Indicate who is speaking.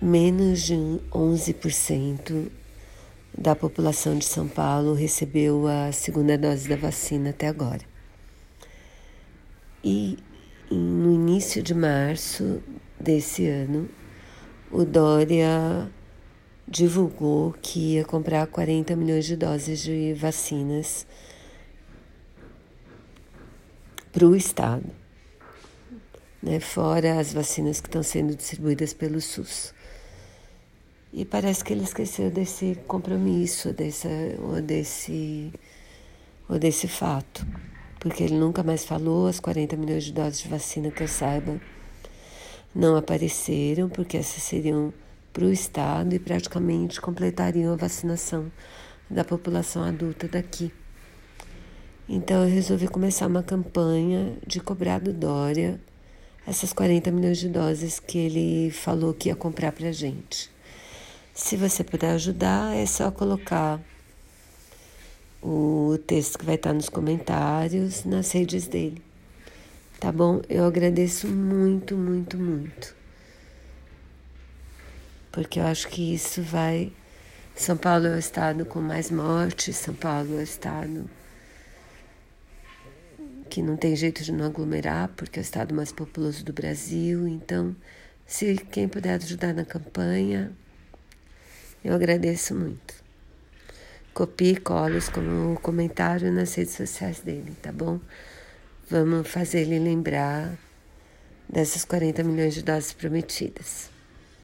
Speaker 1: menos de 11% da população de São Paulo recebeu a segunda dose da vacina até agora. E no início de março desse ano, o Dória divulgou que ia comprar 40 milhões de doses de vacinas para o Estado, né, fora as vacinas que estão sendo distribuídas pelo SUS. E parece que ele esqueceu desse compromisso, desse, ou, desse, ou desse fato, porque ele nunca mais falou, as 40 milhões de doses de vacina que eu saiba não apareceram, porque essas seriam para o Estado e praticamente completariam a vacinação da população adulta daqui. Então eu resolvi começar uma campanha de cobrar do Dória essas 40 milhões de doses que ele falou que ia comprar para a gente. Se você puder ajudar, é só colocar o texto que vai estar nos comentários nas redes dele. Tá bom? Eu agradeço muito, muito, muito. Porque eu acho que isso vai. São Paulo é o estado com mais mortes, São Paulo é o estado que não tem jeito de não aglomerar, porque é o estado mais populoso do Brasil. Então, se quem puder ajudar na campanha, eu agradeço muito. Copie e colos como comentário nas redes sociais dele, tá bom? Vamos fazer ele lembrar dessas 40 milhões de doses prometidas.